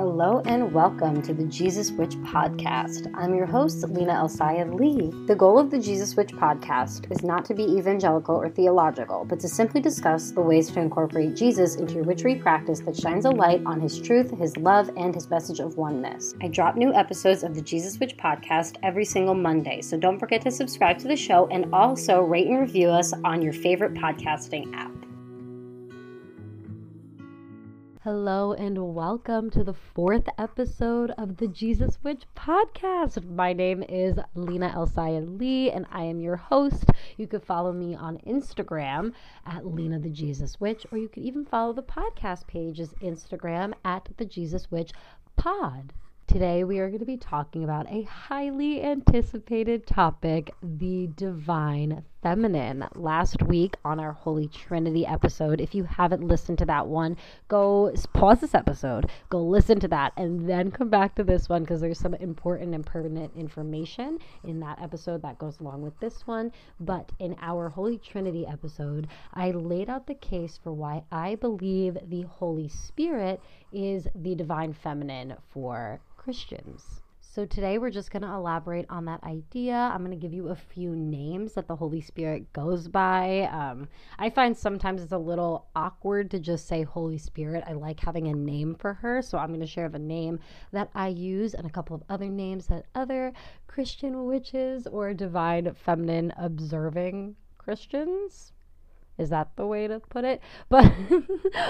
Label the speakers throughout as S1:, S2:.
S1: Hello and welcome to the Jesus Witch podcast. I'm your host, Lina Elsaya Lee. The goal of the Jesus Witch podcast is not to be evangelical or theological, but to simply discuss the ways to incorporate Jesus into your witchery practice that shines a light on his truth, his love, and his message of oneness. I drop new episodes of the Jesus Witch podcast every single Monday, so don't forget to subscribe to the show and also rate and review us on your favorite podcasting app. Hello and welcome to the fourth episode of the Jesus Witch podcast. My name is Lina Elsaya Lee and I am your host. You could follow me on Instagram at Lina the Jesus Witch, or you could even follow the podcast page's Instagram at the Jesus Witch Pod. Today, we are going to be talking about a highly anticipated topic the divine feminine. Last week on our Holy Trinity episode, if you haven't listened to that one, go pause this episode, go listen to that, and then come back to this one because there's some important and pertinent information in that episode that goes along with this one. But in our Holy Trinity episode, I laid out the case for why I believe the Holy Spirit is the divine feminine for Christians. So today we're just going to elaborate on that idea. I'm going to give you a few names that the Holy Spirit goes by. Um, I find sometimes it's a little awkward to just say Holy Spirit. I like having a name for her. So I'm going to share the name that I use and a couple of other names that other Christian witches or divine feminine observing Christians is that the way to put it? But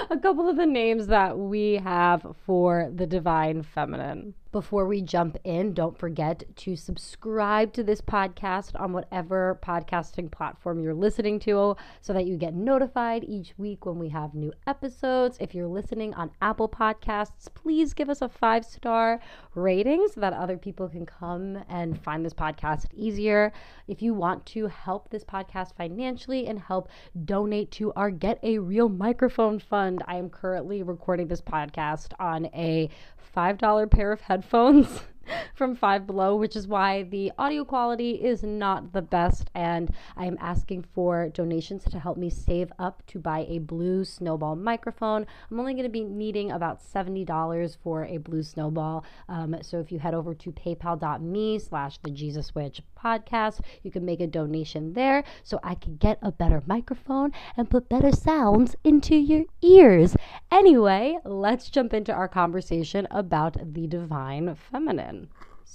S1: a couple of the names that we have for the divine feminine. Before we jump in, don't forget to subscribe to this podcast on whatever podcasting platform you're listening to so that you get notified each week when we have new episodes. If you're listening on Apple Podcasts, please give us a five star rating so that other people can come and find this podcast easier. If you want to help this podcast financially and help donate to our Get a Real Microphone Fund, I am currently recording this podcast on a $5 pair of headphones headphones from Five Below, which is why the audio quality is not the best. And I am asking for donations to help me save up to buy a blue snowball microphone. I'm only going to be needing about $70 for a blue snowball. Um, so if you head over to paypal.me slash the Jesus Witch podcast, you can make a donation there so I can get a better microphone and put better sounds into your ears. Anyway, let's jump into our conversation about the divine feminine.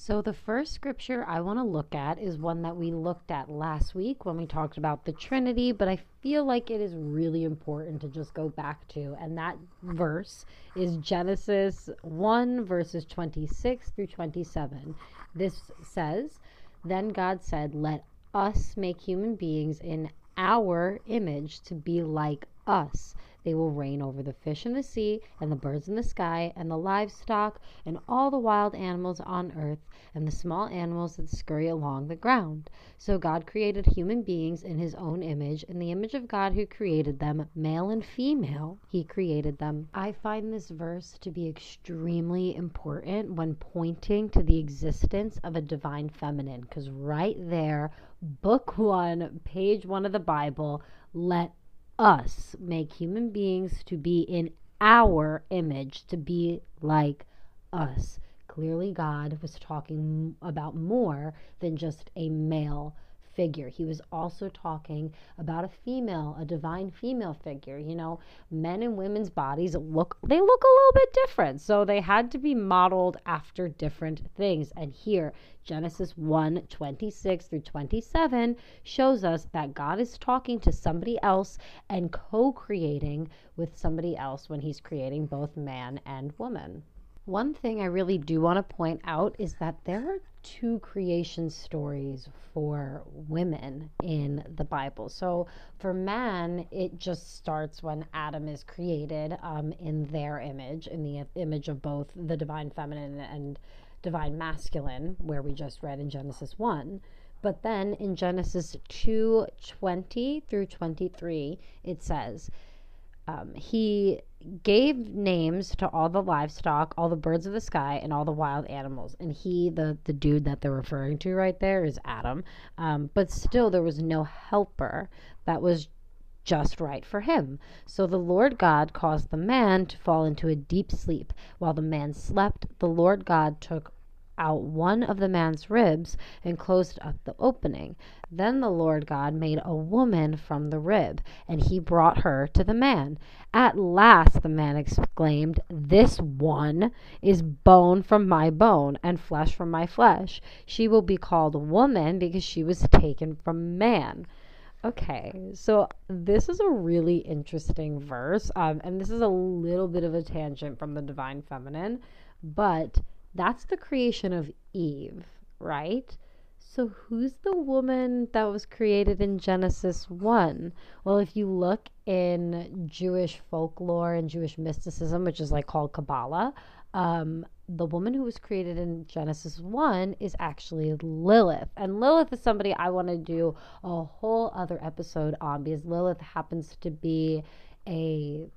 S1: So, the first scripture I want to look at is one that we looked at last week when we talked about the Trinity, but I feel like it is really important to just go back to. And that verse is Genesis 1, verses 26 through 27. This says, Then God said, Let us make human beings in our image to be like us they will reign over the fish in the sea, and the birds in the sky, and the livestock, and all the wild animals on earth, and the small animals that scurry along the ground. So God created human beings in his own image. In the image of God who created them, male and female, he created them. I find this verse to be extremely important when pointing to the existence of a divine feminine, because right there, book one, page one of the Bible, let us make human beings to be in our image, to be like us. Clearly, God was talking about more than just a male figure. He was also talking about a female, a divine female figure. You know, men and women's bodies look they look a little bit different. So they had to be modeled after different things. And here, Genesis 1 26 through 27 shows us that God is talking to somebody else and co creating with somebody else when he's creating both man and woman. One thing I really do want to point out is that there are two creation stories for women in the Bible. So for man, it just starts when Adam is created um, in their image, in the image of both the divine feminine and divine masculine, where we just read in Genesis 1. But then in Genesis 2 20 through 23, it says, um, he gave names to all the livestock, all the birds of the sky, and all the wild animals. And he, the the dude that they're referring to right there, is Adam. Um, but still, there was no helper. That was just right for him. So the Lord God caused the man to fall into a deep sleep. While the man slept, the Lord God took out one of the man's ribs and closed up the opening. Then the Lord God made a woman from the rib, and he brought her to the man. At last, the man exclaimed, This one is bone from my bone and flesh from my flesh. She will be called woman because she was taken from man. Okay, so this is a really interesting verse, um, and this is a little bit of a tangent from the divine feminine, but that's the creation of Eve, right? So, who's the woman that was created in Genesis 1? Well, if you look in Jewish folklore and Jewish mysticism, which is like called Kabbalah, um, the woman who was created in Genesis 1 is actually Lilith. And Lilith is somebody I want to do a whole other episode on because Lilith happens to be a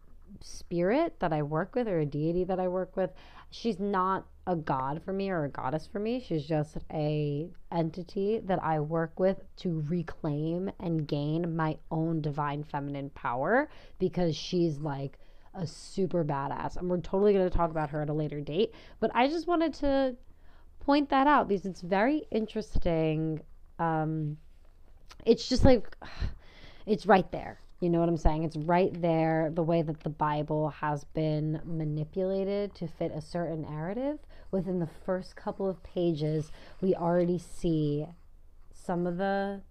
S1: spirit that I work with or a deity that I work with. She's not a god for me or a goddess for me. She's just a entity that I work with to reclaim and gain my own divine feminine power because she's like a super badass. And we're totally going to talk about her at a later date. But I just wanted to point that out because it's very interesting. Um, it's just like, it's right there. You know what I'm saying? It's right there, the way that the Bible has been manipulated to fit a certain narrative. Within the first couple of pages, we already see some of the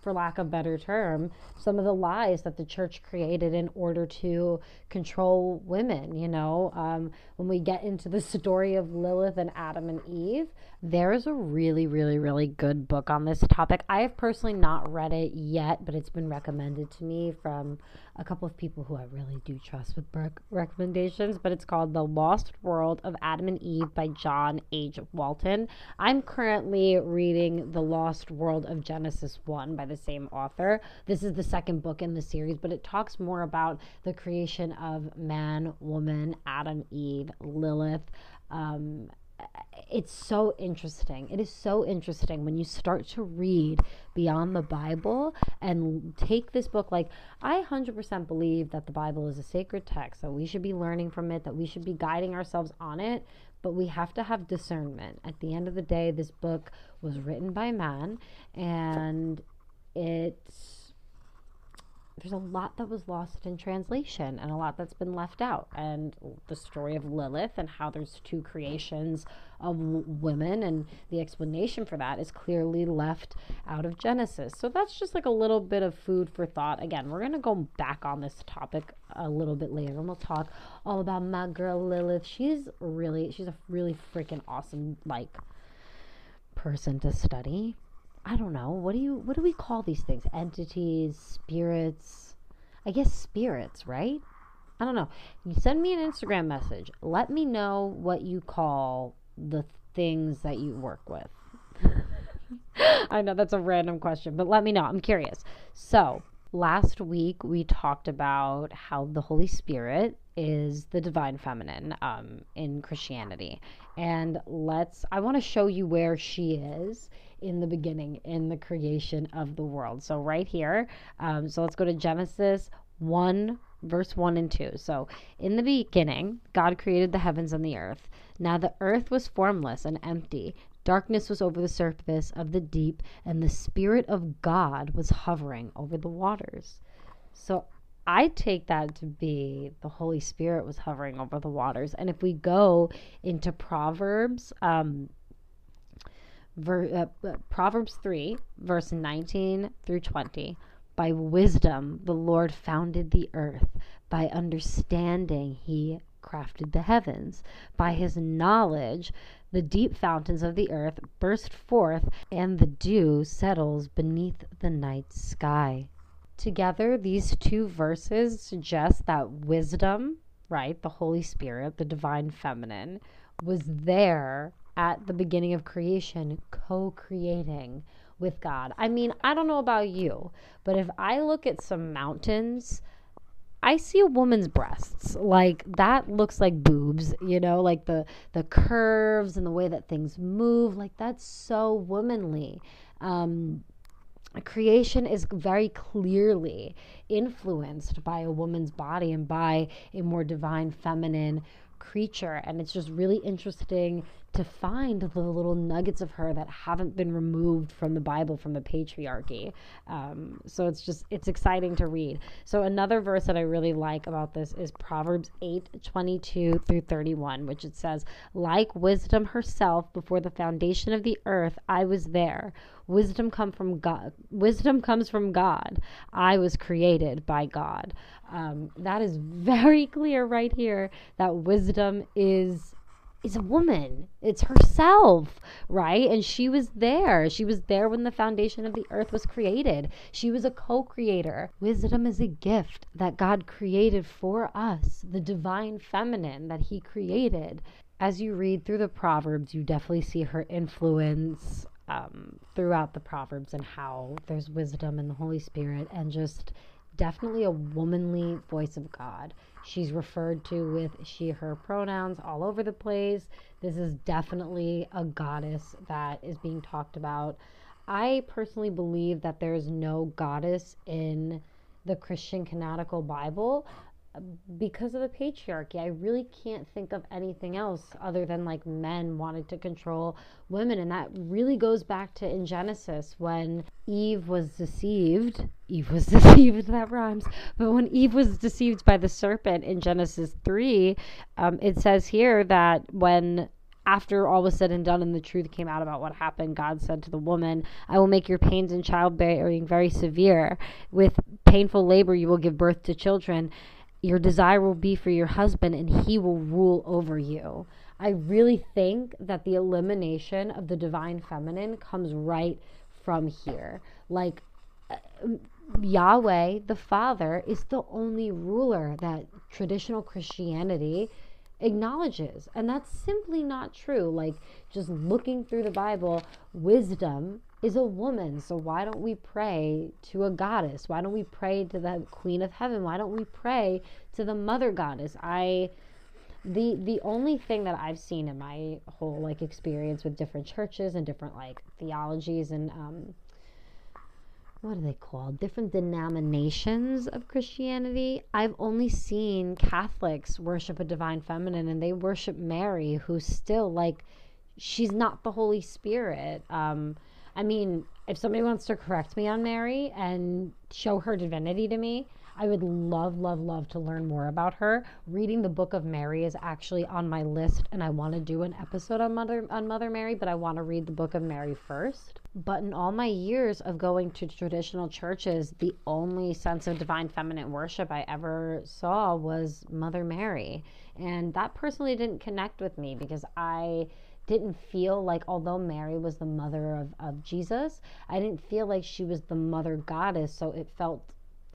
S1: for lack of a better term, some of the lies that the church created in order to control women. You know, um, when we get into the story of Lilith and Adam and Eve, there is a really, really, really good book on this topic. I have personally not read it yet, but it's been recommended to me from a couple of people who I really do trust with book recommendations. But it's called The Lost World of Adam and Eve by John H. Walton. I'm currently reading The Lost World of Genesis 1 by the same author. This is the second book in the series, but it talks more about the creation of man, woman, Adam, Eve, Lilith. Um, it's so interesting. It is so interesting when you start to read beyond the Bible and take this book. Like, I 100% believe that the Bible is a sacred text, that we should be learning from it, that we should be guiding ourselves on it, but we have to have discernment. At the end of the day, this book was written by man and it's there's a lot that was lost in translation and a lot that's been left out. And the story of Lilith and how there's two creations of women and the explanation for that is clearly left out of Genesis. So that's just like a little bit of food for thought. Again, we're going to go back on this topic a little bit later and we'll talk all about my girl Lilith. She's really, she's a really freaking awesome, like, person to study I don't know. What do you what do we call these things? Entities, spirits. I guess spirits, right? I don't know. You send me an Instagram message. Let me know what you call the things that you work with. I know that's a random question, but let me know. I'm curious. So, last week we talked about how the Holy Spirit is the divine feminine um, in Christianity. And let's, I want to show you where she is in the beginning, in the creation of the world. So, right here, um, so let's go to Genesis 1, verse 1 and 2. So, in the beginning, God created the heavens and the earth. Now, the earth was formless and empty. Darkness was over the surface of the deep, and the Spirit of God was hovering over the waters. So, I take that to be the Holy Spirit was hovering over the waters. And if we go into Proverbs, um, ver, uh, uh, Proverbs 3, verse 19 through 20. By wisdom the Lord founded the earth, by understanding he crafted the heavens. By his knowledge the deep fountains of the earth burst forth, and the dew settles beneath the night sky. Together, these two verses suggest that wisdom, right, the Holy Spirit, the divine feminine, was there at the beginning of creation, co creating with God. I mean, I don't know about you, but if I look at some mountains, I see a woman's breasts. Like that looks like boobs, you know, like the the curves and the way that things move, like that's so womanly. Um creation is very clearly influenced by a woman's body and by a more divine feminine creature. And it's just really interesting to find the little nuggets of her that haven't been removed from the Bible, from the patriarchy. Um, so it's just, it's exciting to read. So another verse that I really like about this is Proverbs 8 22 through 31, which it says, Like wisdom herself before the foundation of the earth, I was there. Wisdom come from God. Wisdom comes from God. I was created by God. Um, that is very clear right here that wisdom is is a woman. It's herself, right? And she was there. She was there when the foundation of the earth was created. She was a co creator. Wisdom is a gift that God created for us, the divine feminine that He created. As you read through the Proverbs, you definitely see her influence um, throughout the Proverbs and how there's wisdom in the Holy Spirit and just definitely a womanly voice of God. She's referred to with she, her pronouns all over the place. This is definitely a goddess that is being talked about. I personally believe that there is no goddess in the Christian canonical Bible because of the patriarchy. I really can't think of anything else other than like men wanted to control women. And that really goes back to in Genesis when Eve was deceived. Eve was deceived, that rhymes. But when Eve was deceived by the serpent in Genesis 3, um, it says here that when after all was said and done and the truth came out about what happened, God said to the woman, I will make your pains in childbearing very severe. With painful labor, you will give birth to children your desire will be for your husband and he will rule over you. I really think that the elimination of the divine feminine comes right from here. Like, uh, Yahweh, the Father, is the only ruler that traditional Christianity acknowledges. And that's simply not true. Like, just looking through the Bible, wisdom is a woman. So why don't we pray to a goddess? Why don't we pray to the queen of heaven? Why don't we pray to the mother goddess? I the the only thing that I've seen in my whole like experience with different churches and different like theologies and um what are they called? Different denominations of Christianity. I've only seen Catholics worship a divine feminine and they worship Mary, who's still like she's not the Holy Spirit. Um, I mean, if somebody wants to correct me on Mary and show her divinity to me, I would love, love, love to learn more about her. Reading the Book of Mary is actually on my list, and I want to do an episode on Mother on Mother Mary, but I want to read the Book of Mary first. But in all my years of going to traditional churches, the only sense of divine feminine worship I ever saw was Mother Mary, and that personally didn't connect with me because I didn't feel like, although Mary was the mother of, of Jesus, I didn't feel like she was the mother goddess. So it felt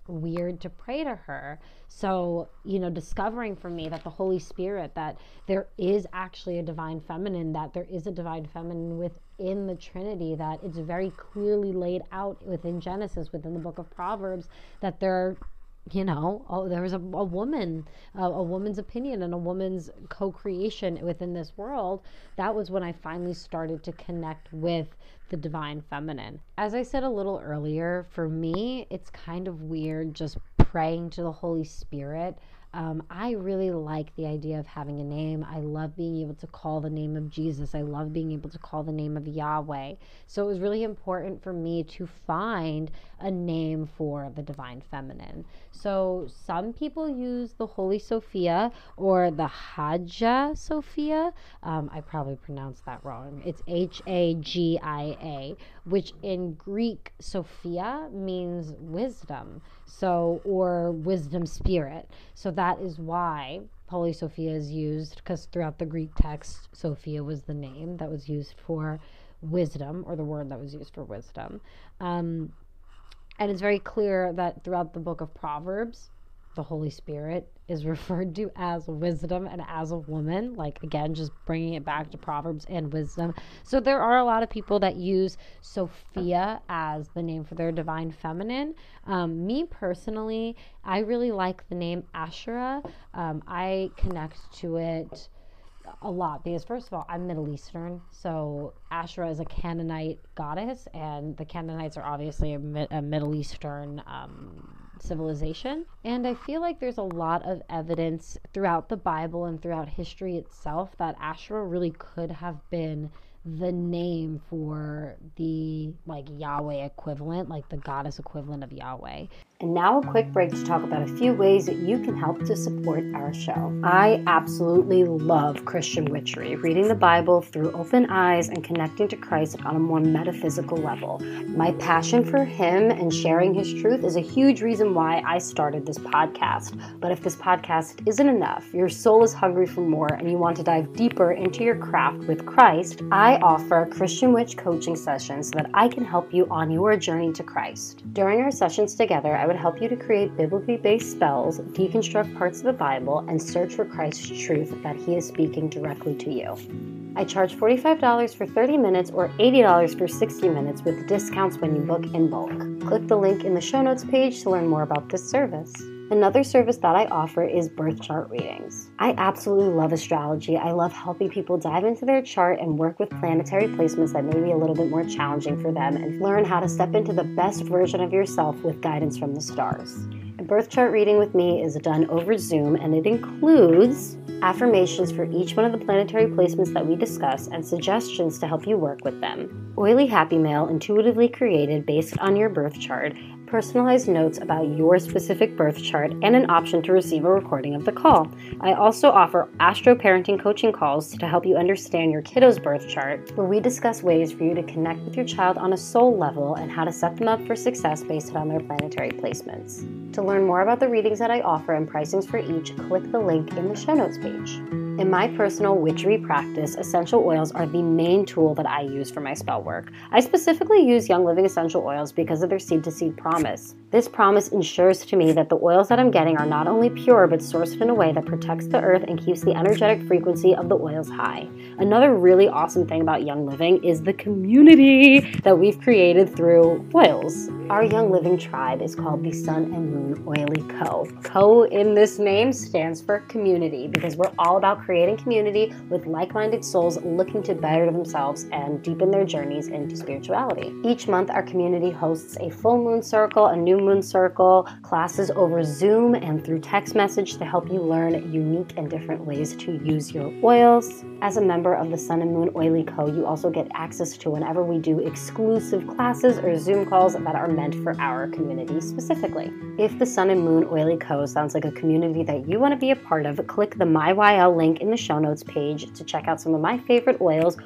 S1: weird to pray to her. So, you know, discovering for me that the Holy Spirit, that there is actually a divine feminine, that there is a divine feminine within the Trinity, that it's very clearly laid out within Genesis, within the book of Proverbs, that there you know, oh, there was a, a woman, uh, a woman's opinion and a woman's co creation within this world. That was when I finally started to connect with the divine feminine. As I said a little earlier, for me, it's kind of weird just praying to the Holy Spirit um, I really like the idea of having a name. I love being able to call the name of Jesus. I love being able to call the name of Yahweh. So it was really important for me to find a name for the divine feminine. So some people use the Holy Sophia or the Hagia Sophia. Um, I probably pronounced that wrong. It's H A G I A, which in Greek, Sophia means wisdom so or wisdom spirit so that is why holy sophia is used because throughout the greek text sophia was the name that was used for wisdom or the word that was used for wisdom. Um, and it's very clear that throughout the book of proverbs the Holy Spirit is referred to as wisdom and as a woman. Like, again, just bringing it back to Proverbs and wisdom. So, there are a lot of people that use Sophia as the name for their divine feminine. Um, me personally, I really like the name Asherah. Um, I connect to it a lot because first of all i'm middle eastern so asherah is a canaanite goddess and the canaanites are obviously a, a middle eastern um, civilization and i feel like there's a lot of evidence throughout the bible and throughout history itself that asherah really could have been the name for the like Yahweh equivalent, like the goddess equivalent of Yahweh.
S2: And now, a quick break to talk about a few ways that you can help to support our show. I absolutely love Christian witchery, reading the Bible through open eyes and connecting to Christ on a more metaphysical level. My passion for Him and sharing His truth is a huge reason why I started this podcast. But if this podcast isn't enough, your soul is hungry for more, and you want to dive deeper into your craft with Christ, I offer Christian Witch coaching sessions so that I can help you on your journey to Christ. During our sessions together, I would help you to create biblically based spells, deconstruct parts of the Bible, and search for Christ's truth that He is speaking directly to you. I charge $45 for 30 minutes or $80 for 60 minutes with discounts when you book in bulk. Click the link in the show notes page to learn more about this service. Another service that I offer is birth chart readings. I absolutely love astrology. I love helping people dive into their chart and work with planetary placements that may be a little bit more challenging for them and learn how to step into the best version of yourself with guidance from the stars. A birth chart reading with me is done over Zoom and it includes affirmations for each one of the planetary placements that we discuss and suggestions to help you work with them. Oily Happy Mail, intuitively created based on your birth chart, personalized notes about your specific birth chart, and an option to receive a recording of the call. I also offer astro parenting coaching calls to help you understand your kiddo's birth chart, where we discuss ways for you to connect with your child on a soul level and how to set them up for success based on their planetary placements. To learn more about the readings that I offer and pricings for each, click the link in the show notes page. In my personal witchery practice, essential oils are the main tool that I use for my spell work. I specifically use Young Living essential oils because of their seed to seed promise. This promise ensures to me that the oils that I'm getting are not only pure but sourced in a way that protects the earth and keeps the energetic frequency of the oils high. Another really awesome thing about Young Living is the community that we've created through oils. Our Young Living tribe is called the Son and Moon Oily Co. Co in this name stands for community because we're all about creating community with like minded souls looking to better themselves and deepen their journeys into spirituality. Each month, our community hosts a full moon circle, a new moon circle, classes over Zoom and through text message to help you learn unique and different ways to use your oils. As a member of the Son and Moon Oily Co., you also get access to whenever we do exclusive classes or Zoom calls that are meant for our community specifically. If the Son and Moon Oily Co. sounds like a community that you want to be a part of, click the MyYL link in the show notes page to check out some of my favorite oils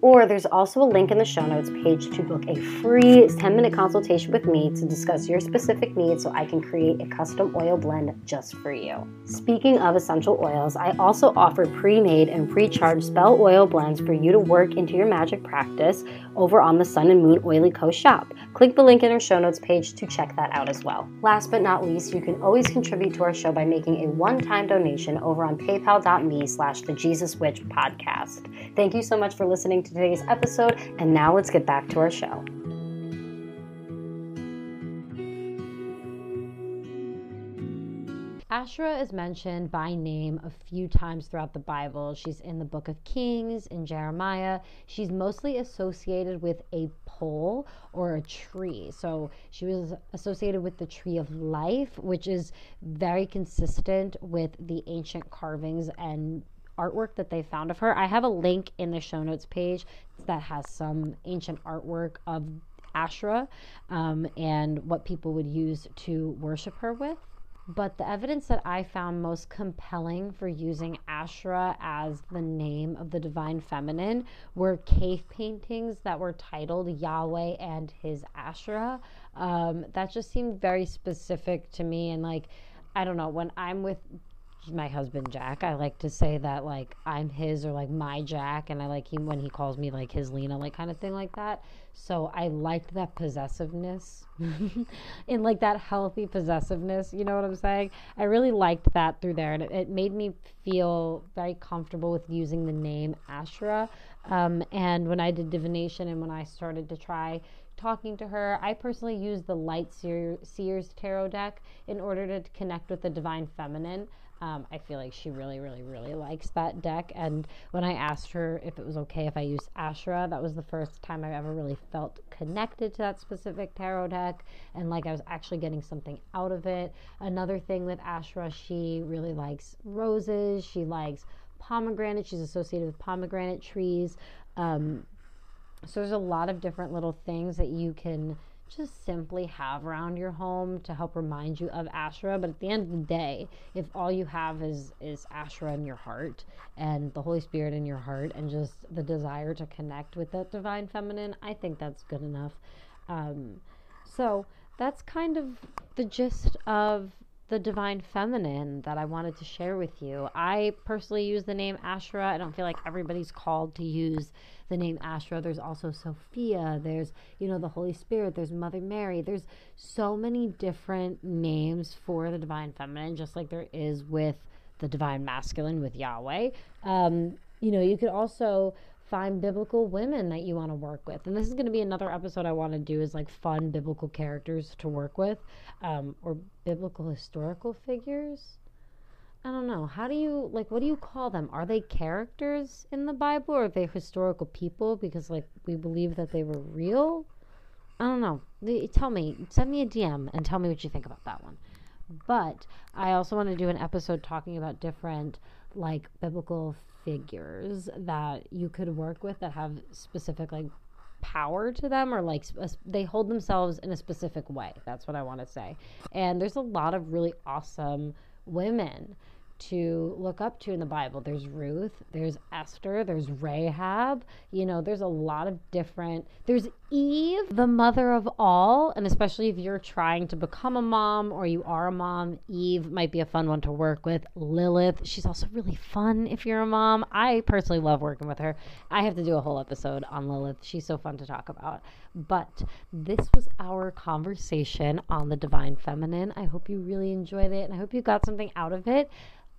S2: or there's also a link in the show notes page to book a free 10 minute consultation with me to discuss your specific needs so I can create a custom oil blend just for you. Speaking of essential oils, I also offer pre made and pre charged spell oil blends for you to work into your magic practice over on the Son and Moon Oily Co shop. Click the link in our show notes page to check that out as well. Last but not least, you can always contribute to our show by making a one time donation over on paypal.me slash the Jesus Witch podcast. Thank you so much for listening to today's episode, and now let's get back to our show.
S1: Asherah is mentioned by name a few times throughout the Bible. She's in the book of Kings, in Jeremiah. She's mostly associated with a pole or a tree. So she was associated with the tree of life, which is very consistent with the ancient carvings and artwork that they found of her. I have a link in the show notes page that has some ancient artwork of Asherah um, and what people would use to worship her with. But the evidence that I found most compelling for using Asherah as the name of the divine feminine were cave paintings that were titled Yahweh and his Asherah. Um, that just seemed very specific to me. And like, I don't know, when I'm with my husband Jack. I like to say that like I'm his or like my Jack, and I like him when he calls me like his Lina, like kind of thing like that. So I liked that possessiveness, in like that healthy possessiveness. You know what I'm saying? I really liked that through there, and it, it made me feel very comfortable with using the name Asherah. Um, and when I did divination, and when I started to try talking to her. I personally use the Light Seer, Seers Tarot deck in order to connect with the Divine Feminine Um, I feel like she really, really, really likes that deck. And when I asked her if it was okay if I used Asherah, that was the first time I've ever really felt connected to that specific tarot deck and like I was actually getting something out of it. Another thing with Asherah, she really likes roses. She likes pomegranate. She's associated with pomegranate trees. Um, so there's a lot of different little things that you can just simply have around your home to help remind you of Asherah. But at the end of the day, if all you have is is Asherah in your heart and the Holy Spirit in your heart and just the desire to connect with that divine feminine, I think that's good enough. Um, so that's kind of the gist of the divine feminine that I wanted to share with you. I personally use the name Asherah. I don't feel like everybody's called to use the name Asherah. There's also Sophia. There's, you know, the Holy Spirit. There's Mother Mary. There's so many different names for the divine feminine, just like there is with the divine masculine with Yahweh. Um, you know, you could also find biblical women that you want to work with. And this is going to be another episode I want to do is like fun biblical characters to work with um, or biblical historical figures. I don't know. How do you like what do you call them? Are they characters in the Bible or are they historical people because like we believe that they were real? I don't know. Tell me, send me a DM and tell me what you think about that one. But I also want to do an episode talking about different like biblical figures that you could work with that have specific like power to them or like they hold themselves in a specific way. That's what I want to say. And there's a lot of really awesome women to look up to in the Bible. There's Ruth, there's Esther, there's Rahab. You know, there's a lot of different. There's Eve, the mother of all. And especially if you're trying to become a mom or you are a mom, Eve might be a fun one to work with. Lilith, she's also really fun if you're a mom. I personally love working with her. I have to do a whole episode on Lilith. She's so fun to talk about. But this was our conversation on the divine feminine. I hope you really enjoyed it and I hope you got something out of it.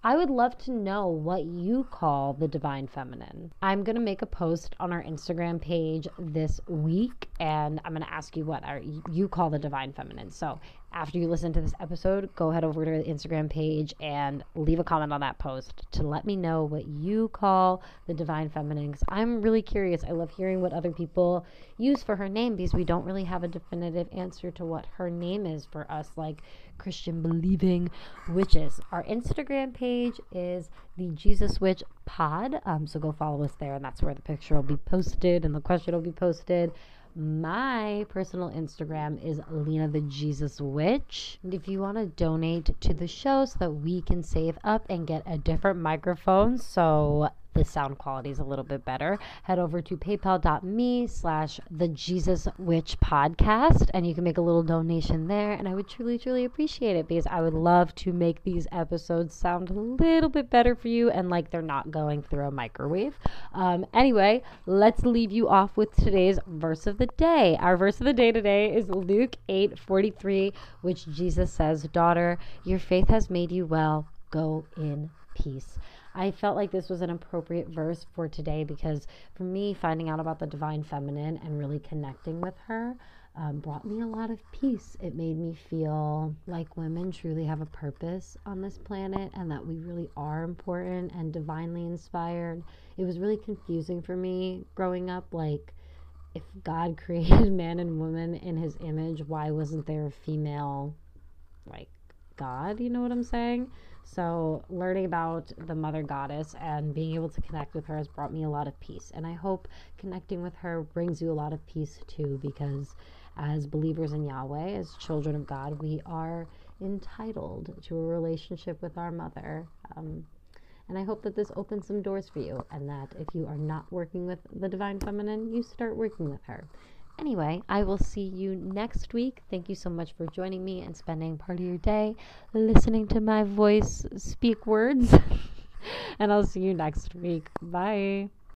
S1: I would love to know what you call the divine feminine. I'm going to make a post on our Instagram page this week and I'm going to ask you what are you call the divine feminine. So, after you listen to this episode, go head over to the Instagram page and leave a comment on that post to let me know what you call the divine feminine cuz I'm really curious. I love hearing what other people use for her name because we don't really have a definitive answer to what her name is for us like Christian believing witches. Our Instagram page is the Jesus Witch Pod. Um, so go follow us there, and that's where the picture will be posted and the question will be posted. My personal Instagram is Lina the Jesus Witch. And if you want to donate to the show so that we can save up and get a different microphone so the sound quality is a little bit better, head over to paypal.me slash the Jesus Witch podcast and you can make a little donation there. And I would truly, truly appreciate it because I would love to make these episodes sound a little bit better for you and like they're not going through a microwave. Um, anyway, let's leave you off with today's verse of the day. Our verse of the day today is Luke 8 43, which Jesus says, Daughter, your faith has made you well. Go in peace. I felt like this was an appropriate verse for today because for me, finding out about the divine feminine and really connecting with her um, brought me a lot of peace. It made me feel like women truly have a purpose on this planet and that we really are important and divinely inspired. It was really confusing for me growing up. Like, if God created man and woman in his image, why wasn't there a female, like, God? You know what I'm saying? So, learning about the mother goddess and being able to connect with her has brought me a lot of peace. And I hope connecting with her brings you a lot of peace too, because as believers in Yahweh, as children of God, we are entitled to a relationship with our mother. Um, and I hope that this opens some doors for you, and that if you are not working with the divine feminine, you start working with her. Anyway, I will see you next week. Thank you so much for joining me and spending part of your day listening to my voice speak words. and I'll see you next week. Bye.